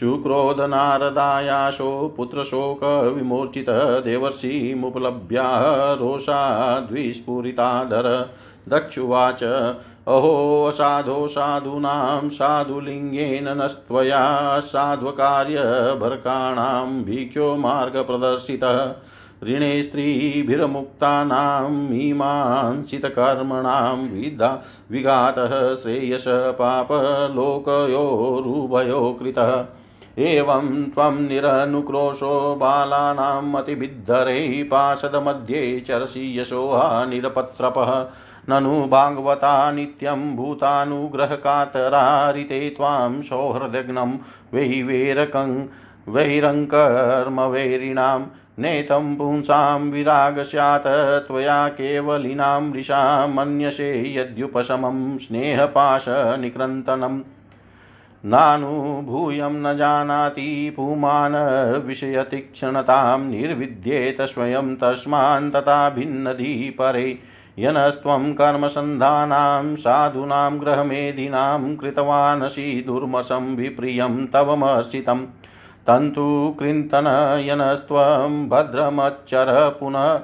चुक्रोधनारदायाशो पुत्रशोकविमूर्छितः देवर्षिमुपलभ्याः रोषाद्विस्फुरिताधर दक्षुवाच। अहो, साधो साधूनां साधुलिङ्गेन नस्त्वया साध्वकार्यभर्काणां भिक्षो मार्गप्रदर्शितः। ऋणे स्त्रीभिर्मुक्तानां मीमांसितकर्मणां विदा विघातः श्रेयस पापलोकयोरुभयो कृतः। एवं त्वं निरनुक्रोशो बालानां मतिभिद्धरैः पाशदमध्ये चरसि यशोहा निरपत्रपः। ननु भागवता नित्यं भूतानुग्रहकातरारिते त्वां सौहृदग्नं वैवेरकं वैरङ्कर्मवैरिणां नेतं पुंसां विराग स्यात् त्वया केवलिनां वृषा मन्यसे यद्युपशमं स्नेहपाशनिकृन्तनम् नानुभूयं न जानाति पुमान् विषयतीक्ष्णतां निर्विद्येत स्वयं तस्मान् तथा परे यनस्त्वं कर्मसन्धानां, साधूनां ग्रहमेधिनां कृतवानसि दुर्मसं विप्रियं तवमर्चितं तन्तु कृन्तनयनस्त्वं भद्रमच्चर पुनः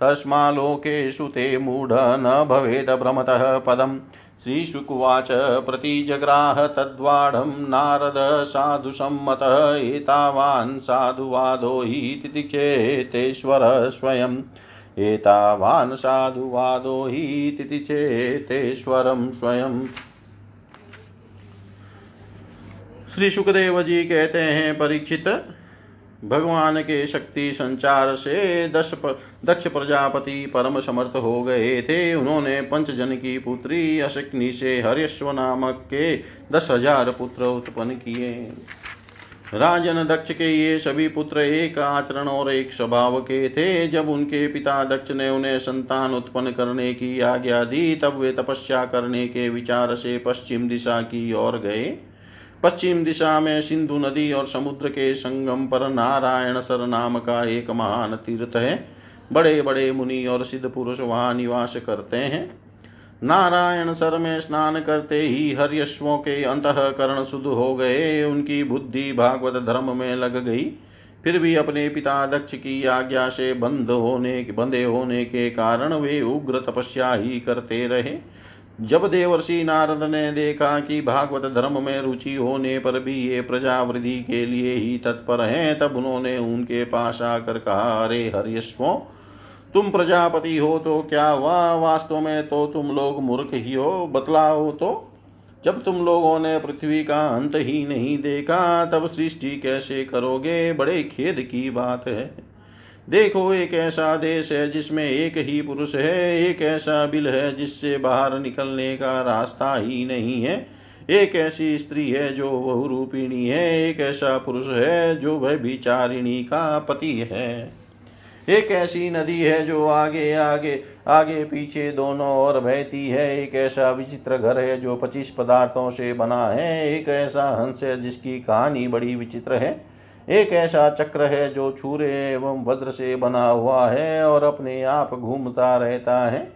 तस्मालोकेषु ते मूढ न भवेद भ्रमतः पदम् श्रीशुकुवाच प्रतिजग्राह तद्वाढं, नारद साधुसम्मतः एतावान् साधुवादो हि तितिचेतेश्वर स्वयं। एतावान् साधुवादो हि तितिचेतेश्वरं स्वयं। श्री सुखदेव जी कहते हैं, परीक्षित, भगवान के शक्ति संचार से दस दक्ष प्रजापति परम समर्थ हो गए थे। उन्होंने पंचजन की पुत्री अशक्नी से हर्यश्व नामक के दस हज़ार पुत्र उत्पन्न किए। राजन दक्ष के ये सभी पुत्र एक आचरण और एक स्वभाव के थे। जब उनके पिता दक्ष ने उन्हें संतान उत्पन्न करने की आज्ञा दी, तब वे तपस्या करने के विचार से पश्चिम दिशा की ओर गए। पश्चिम दिशा में सिंधु नदी और समुद्र के संगम पर नारायण सर नाम का एक महान तीर्थ है। बड़े बड़े मुनि और सिद्ध पुरुष वहाँ निवास करते हैं। नारायण सर में स्नान करते ही हर्यश्वों के अंतकरण शुद्ध हो गए। उनकी बुद्धि भागवत धर्म में लग गई। फिर भी अपने पिता दक्ष की आज्ञा से बंद होने, बंधे होने के कारण वे उग्र तपस्या ही करते रहे। जब देवर्षि नारद ने देखा कि भागवत धर्म में रुचि होने पर भी ये प्रजावृद्धि के लिए ही तत्पर हैं, तब उन्होंने उनके पास आकर कहा, अरे हरियश्वो तुम प्रजापति हो तो क्या हुआ वास्तव में तो तुम लोग मूर्ख ही हो, बतलाओ तो। जब तुम लोगों ने पृथ्वी का अंत ही नहीं देखा, तब सृष्टि कैसे करोगे, बड़े खेद की बात है। देखो, एक ऐसा देश है जिसमें एक ही पुरुष है, एक ऐसा बिल है जिससे बाहर निकलने का रास्ता ही नहीं है। एक ऐसी स्त्री है जो बहुरूपिणी है, एक ऐसा पुरुष है जो वह विचारिणी का पति है। एक ऐसी नदी है जो आगे आगे आगे पीछे दोनों ओर बहती है। एक ऐसा विचित्र घर है जो पच्चीस पदार्थों से बना है। एक ऐसा हंस है जिसकी कहानी बड़ी विचित्र है। एक ऐसा चक्र है जो छूरे एवं वज्र से बना हुआ है और अपने आप घूमता रहता है।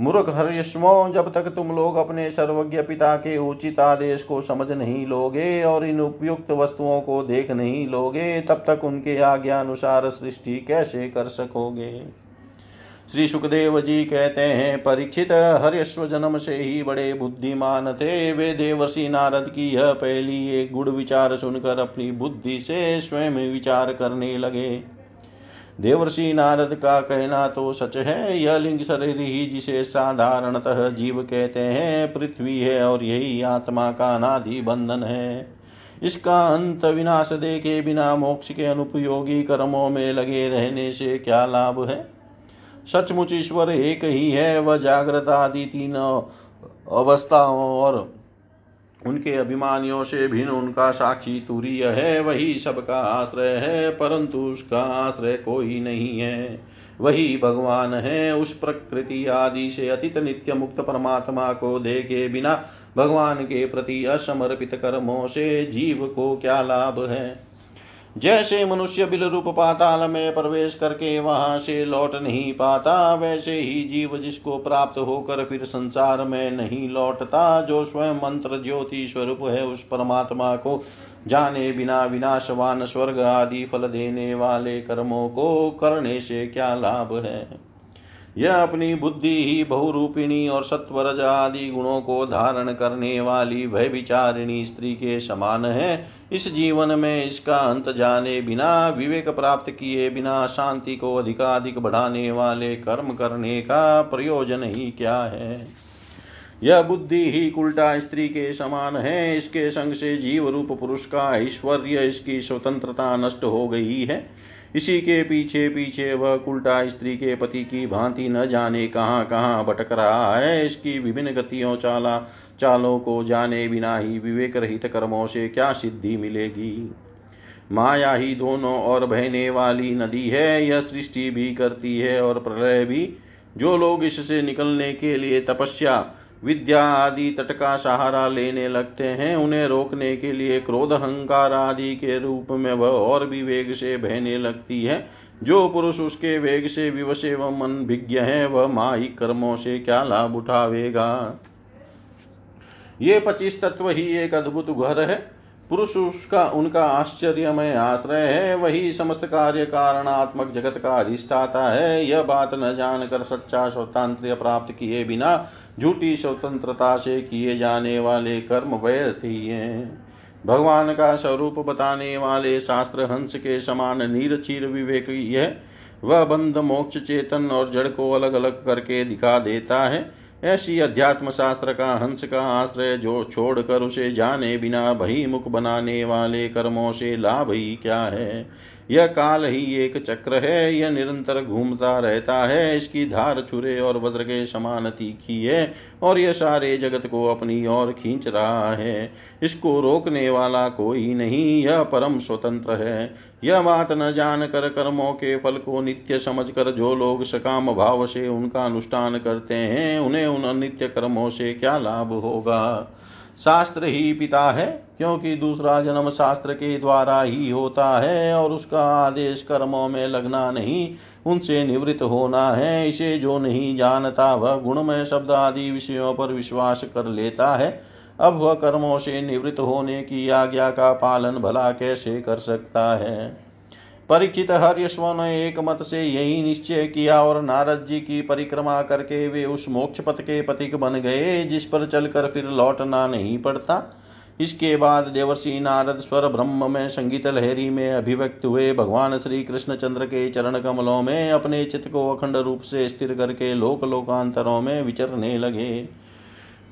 मूर्ख हरिष्मो, जब तक तुम लोग अपने सर्वज्ञ पिता के उचित आदेश को समझ नहीं लोगे और इन उपयुक्त वस्तुओं को देख नहीं लोगे, तब तक उनके आज्ञा अनुसार सृष्टि कैसे कर सकोगे? श्री सुखदेव जी कहते हैं, परीक्षित हर्यश्व जन्म से ही बड़े बुद्धिमान थे। वे देवर्षि नारद की यह पहली एक गुड़ विचार सुनकर अपनी बुद्धि से स्वयं विचार करने लगे। देवर्षि नारद का कहना तो सच है, यह लिंग शरीर ही जिसे साधारणतः जीव कहते हैं, पृथ्वी है और यही आत्मा का अनादि बंधन है। इसका अंत विनाश देखे बिना मोक्ष के अनुपयोगी कर्मों में लगे रहने से क्या लाभ है? सचमुच ईश्वर एक ही है, वह जागृत आदि तीन अवस्थाओं और उनके अभिमानियों से भिन्न उनका साक्षी तुरीय है, वही सबका आश्रय है, परंतु उसका आश्रय कोई नहीं है। वही भगवान है, उस प्रकृति आदि से अतीत नित्य मुक्त परमात्मा को देखे बिना भगवान के प्रति असमर्पित कर्मों से जीव को क्या लाभ है? जैसे मनुष्य बिल रूप पाताल में प्रवेश करके वहाँ से लौट नहीं पाता, वैसे ही जीव जिसको प्राप्त होकर फिर संसार में नहीं लौटता, जो स्वयं मंत्र ज्योति स्वरूप है, उस परमात्मा को जाने बिना विनाशवान स्वर्ग आदि फल देने वाले कर्मों को करने से क्या लाभ है? यह अपनी बुद्धि ही बहुरूपिणी और सत्वरज आदि गुणों को धारण करने वाली भय विचारिणी स्त्री के समान है। इस जीवन में इसका अंत जाने बिना, विवेक प्राप्त किए बिना, शांति को अधिकाधिक बढ़ाने वाले कर्म करने का प्रयोजन ही क्या है? यह बुद्धि ही उल्टा स्त्री के समान है। इसके संग से जीव रूप पुरुष का ऐश्वर्य, इसकी स्वतंत्रता नष्ट हो गई है। इसी के पीछे पीछे वह उल्टा स्त्री के पति की भांति न जाने कहाँ कहाँ भटक रहा है। इसकी विभिन्न गतियों, चाला, चालों को जाने बिना ही विवेक रहित कर्मों से क्या सिद्धि मिलेगी? माया ही दोनों और बहने वाली नदी है। यह सृष्टि भी करती है और प्रलय भी। जो लोग इससे निकलने के लिए तपस्या विद्या आदि तट का सहारा लेने लगते हैं। उन्हें रोकने के लिए क्रोध, अहंकार आदि के रूप में वह और भी वेग से बहने लगती है। जो पुरुष उसके वेग से विवश एवं मन विज्ञ है, वह माही कर्मों से क्या लाभ उठावेगा? ये पच्चीस तत्व ही एक अद्भुत घर है। पुरुष उसका, उनका आश्चर्यमय आश्रय है, वही समस्त कार्य कारणात्मक जगत का अधिष्ठाता है। यह बात न जानकर सच्चा स्वतंत्र प्राप्त किए बिना झूठी स्वतंत्रता से किए जाने वाले कर्म व्यर्थ ही हैं। भगवान का स्वरूप बताने वाले शास्त्र हंस के समान नीर चीर विवेक है वह बंध मोक्ष चेतन और जड़ को अलग अलग करके दिखा देता है। ऐसी अध्यात्म शास्त्र का हंस का आश्रय जो छोड़कर उसे जाने बिना भई मुख बनाने वाले कर्मों से लाभ ही क्या है? यह काल ही एक चक्र है, यह निरंतर घूमता रहता है, इसकी धार छुरे और वज्र के समान तीखी है, और यह सारे जगत को अपनी ओर खींच रहा है। इसको रोकने वाला कोई नहीं, यह परम स्वतंत्र है। यह बात न जान कर कर्मों के फल को नित्य समझकर जो लोग सकाम भाव से उनका अनुष्ठान करते हैं, उन्हें उन अनित्य कर्मों से क्या लाभ होगा? शास्त्र ही पिता है, क्योंकि दूसरा जन्म शास्त्र के द्वारा ही होता है और उसका आदेश कर्मों में लगना नहीं, उनसे निवृत्त होना है। इसे जो नहीं जानता, वह गुणमय शब्द आदि विषयों पर विश्वास कर लेता है। अब वह कर्मों से निवृत्त होने की आज्ञा का पालन भला कैसे कर सकता है? परीक्षित हर्यश्व ने एक मत से यही निश्चय किया और नारद जी की परिक्रमा करके वे उस मोक्ष पथ के पथिक बन गए, जिस पर चलकर फिर लौटना नहीं पड़ता। इसके बाद देवर्षि नारद स्वर ब्रह्म में संगीत लहरी में अभिव्यक्त हुए, भगवान श्री कृष्ण चंद्र के चरण कमलों में अपने चित्त को अखंड रूप से स्थिर करके लोक लोकांतरों में विचरने लगे।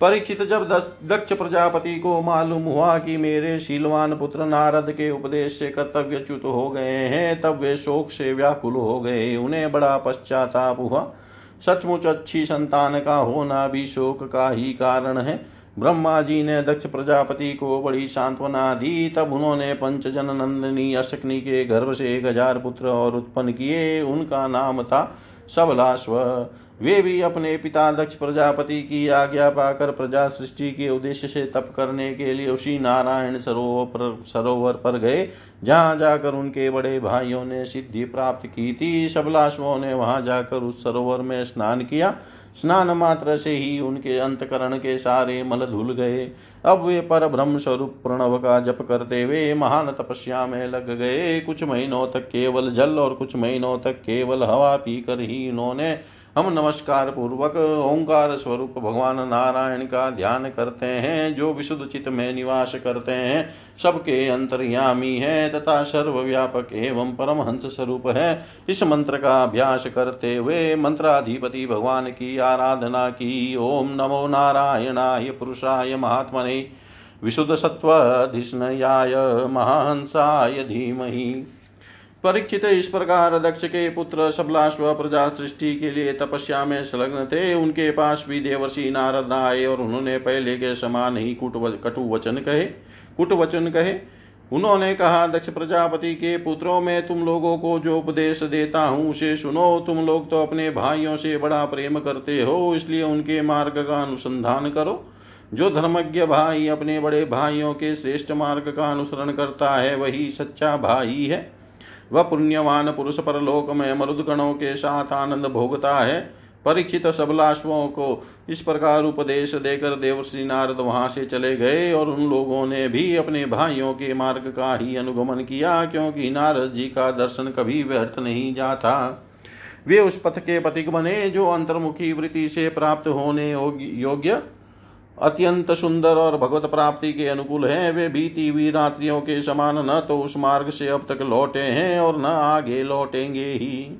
परीक्षित जब दक्ष प्रजापति को मालूम हुआ कि मेरे शीलवान पुत्र नारद के उपदेश से कर्तव्यच्युत हो गए हैं, तब वे शोक से व्याकुल हो गए। उन्हें बड़ा पश्चाताप हुआ। सचमुच अच्छी संतान का होना भी शोक का ही कारण है। ब्रह्मा जी ने दक्ष प्रजापति को बड़ी सांत्वना दी। तब उन्होंने पंचजन नंदिनी, अशकनी के गर्भ से एक हज़ार पुत्र और उत्पन्न किए। उनका नाम था सबलाश्व वे भी अपने पिता दक्ष प्रजापति की आज्ञा पाकर प्रजा सृष्टि के उद्देश्य से तप करने के लिए उसी नारायण सरोवर सरोवर पर गए, जहाँ जाकर उनके बड़े भाइयों ने सिद्धि प्राप्त की थी। सबलाश्वों ने वहाँ जाकर उस सरोवर में स्नान किया। स्नान मात्र से ही उनके अंतकरण के सारे मल धुल गए। अब वे पर ब्रह्म स्वरूप प्रणव का जप करते हुए महान तपस्या में लग गए। कुछ महीनों तक केवल जल और कुछ महीनों तक केवल हवा पीकर ही उन्होंने हम नमस्कार पूर्वक ओंकार स्वरूप भगवान नारायण का ध्यान करते हैं, जो विशुद्ध चित्त में निवास करते हैं। सबके अंतर्यामी है तथा सर्वव्यापक एवं परमहंस स्वरूप है। इस मंत्र का अभ्यास करते हुए मंत्राधिपति भगवान की आराधना की। ओम नमो नारायणाय पुरुषाय महात्मने विशुद्ध सत्वधिष्णयाय महाहंसाय धीमहि। परीक्षित इस प्रकार दक्ष के पुत्र सबलाश्व प्रजा सृष्टि के लिए तपस्या में संलग्न थे। उनके पास भी देवर्षि नारद आए और उन्होंने पहले के समान ही कुट कटु वचन कहे। कुट वचन कहे। उन्होंने कहा, दक्ष प्रजापति के पुत्रों में तुम लोगों को जो उपदेश देता हूँ, उसे सुनो। तुम लोग तो अपने भाइयों से बड़ा प्रेम करते हो, इसलिए उनके मार्ग का अनुसंधान करो। जो धर्मज्ञ भाई अपने बड़े भाइयों के श्रेष्ठ मार्ग का अनुसरण करता है, वही सच्चा भाई है। वह पुण्यवान पुरुष परलोक में मरुदगणों के साथ आनंद भोगता है। परीक्षित सबलाश्वों को इस प्रकार उपदेश देकर देवर्षि नारद वहाँ से चले गए और उन लोगों ने भी अपने भाइयों के मार्ग का ही अनुगमन किया, क्योंकि नारद जी का दर्शन कभी व्यर्थ नहीं जाता। वे उस पथ के पथिक बने जो अंतर्मुखी वृत्ति से प्राप्त होने योग्य, अत्यंत सुंदर और भगवत प्राप्ति के अनुकूल हैं। वे बीती हुई रात्रियों के समान न तो उस मार्ग से अब तक लौटे हैं और न आगे लौटेंगे ही।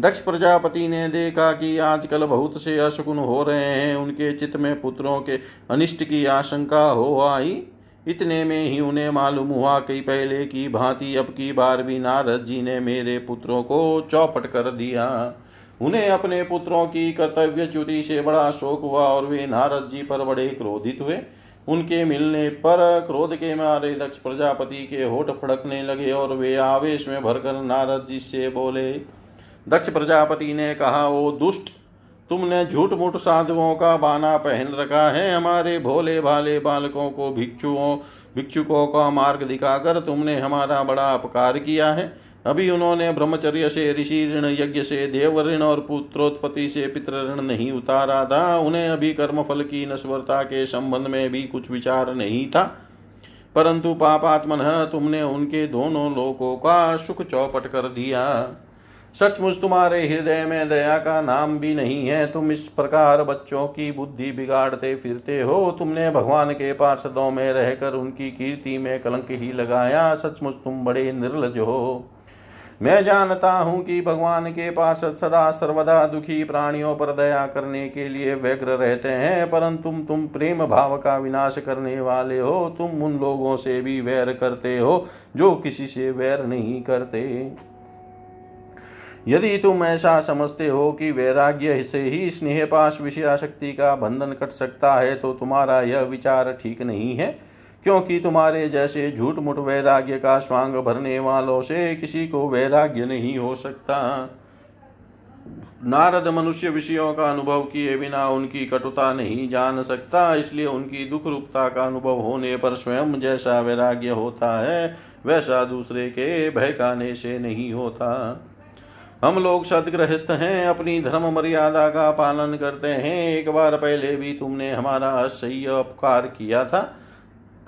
दक्ष प्रजापति ने देखा कि आजकल बहुत से अशकुन हो रहे हैं। उनके चित्त में पुत्रों के अनिष्ट की आशंका हो आई। इतने में ही उन्हें मालूम हुआ कि पहले की भांति अब की बार भी नारद जी ने मेरे पुत्रों को चौपट कर दिया। उन्हें अपने पुत्रों की कर्तव्य च्युति से बड़ा शोक हुआ और वे नारद जी पर बड़े क्रोधित हुए। उनके मिलने पर क्रोध के मारे दक्ष प्रजापति के होठ फड़कने लगे और वे आवेश में भरकर नारद जी से बोले दक्ष प्रजापति ने कहा, ओ दुष्ट, तुमने झूठ मूठ साधुओं का बाना पहन रखा है। हमारे भोले भाले बालकों को, भिक्षुओं, भिक्षुकों का मार्ग दिखाकर तुमने हमारा बड़ा अपकार किया है। अभी उन्होंने ब्रह्मचर्य से, ऋषि ऋण, यज्ञ से देव ऋण और पुत्रोत्पत्ति से पितृ ऋण नहीं उतारा था। उन्हें अभी कर्मफल की नश्वरता के संबंध में भी कुछ विचार नहीं था। परंतु पापात्मन तुमने उनके दोनों लोकों का सुख चौपट कर दिया। सचमुच तुम्हारे हृदय में दया का नाम भी नहीं है। तुम इस प्रकार बच्चों की बुद्धि बिगाड़ते फिरते हो। तुमने भगवान के पार्षदों में रहकर उनकी कीर्ति में कलंक ही लगाया। सचमुच तुम बड़े निर्लज हो। मैं जानता हूँ कि भगवान के पास सदा सर्वदा दुखी प्राणियों पर दया करने के लिए व्यग्र रहते हैं, परंतु तुम तुम प्रेम भाव का विनाश करने वाले हो। तुम उन लोगों से भी वैर करते हो जो किसी से वैर नहीं करते। यदि तुम ऐसा समझते हो कि वैराग्य से ही स्नेह पास विषयाशक्ति का बंधन कट सकता है तो तुम्हारा यह विचार ठीक नहीं है, क्योंकि तुम्हारे जैसे झूठ मुठ वैराग्य का स्वांग भरने वालों से किसी को वैराग्य नहीं हो सकता। नारद मनुष्य विषयों का अनुभव किए बिना उनकी कटुता नहीं जान सकता, इसलिए उनकी दुख रूपता का अनुभव होने पर स्वयं जैसा वैराग्य होता है, वैसा दूसरे के बहकाने से नहीं होता। हम लोग सदग्रहस्थ हैं, अपनी धर्म मर्यादा का पालन करते हैं। एक बार पहले भी तुमने हमारा असह्य उपकार किया था,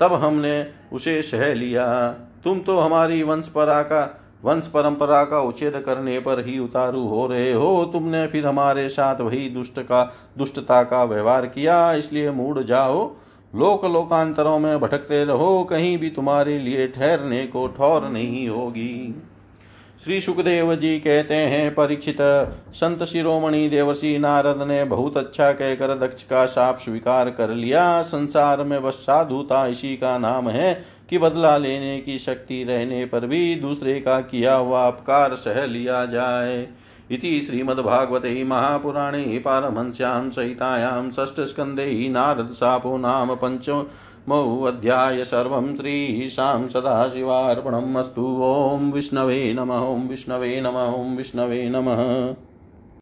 तब हमने उसे सह लिया। तुम तो हमारी वंश परा का, वंश परंपरा का उच्छेद करने पर ही उतारू हो रहे हो। तुमने फिर हमारे साथ वही दुष्ट का, दुष्टता का व्यवहार किया, इसलिए मूड जाओ। लोक लोकांतरों में भटकते रहो, कहीं भी तुम्हारे लिए ठहरने को ठौर नहीं होगी। श्री सुखदेव जी कहते हैं, परीक्षित संत शिरोमणि देवसी नारद ने बहुत अच्छा कहकर दक्ष का साप स्वीकार कर लिया। संसार में बस साधुता इसी का नाम है कि बदला लेने की शक्ति रहने पर भी दूसरे का किया हुआ अपकार सह लिया जाए। इति श्रीमद्भागवते महापुराणे पारमहंस्यां सहितायां षष्ठस्कन्धे नारदशापो नाम पञ्च अध्याय सर्वं श्रीशां सदाशिवार्पणम् अस्तु। ॐ विष्णवे नमः ॐ विष्णवे नमः ॐ विष्णवे नमः।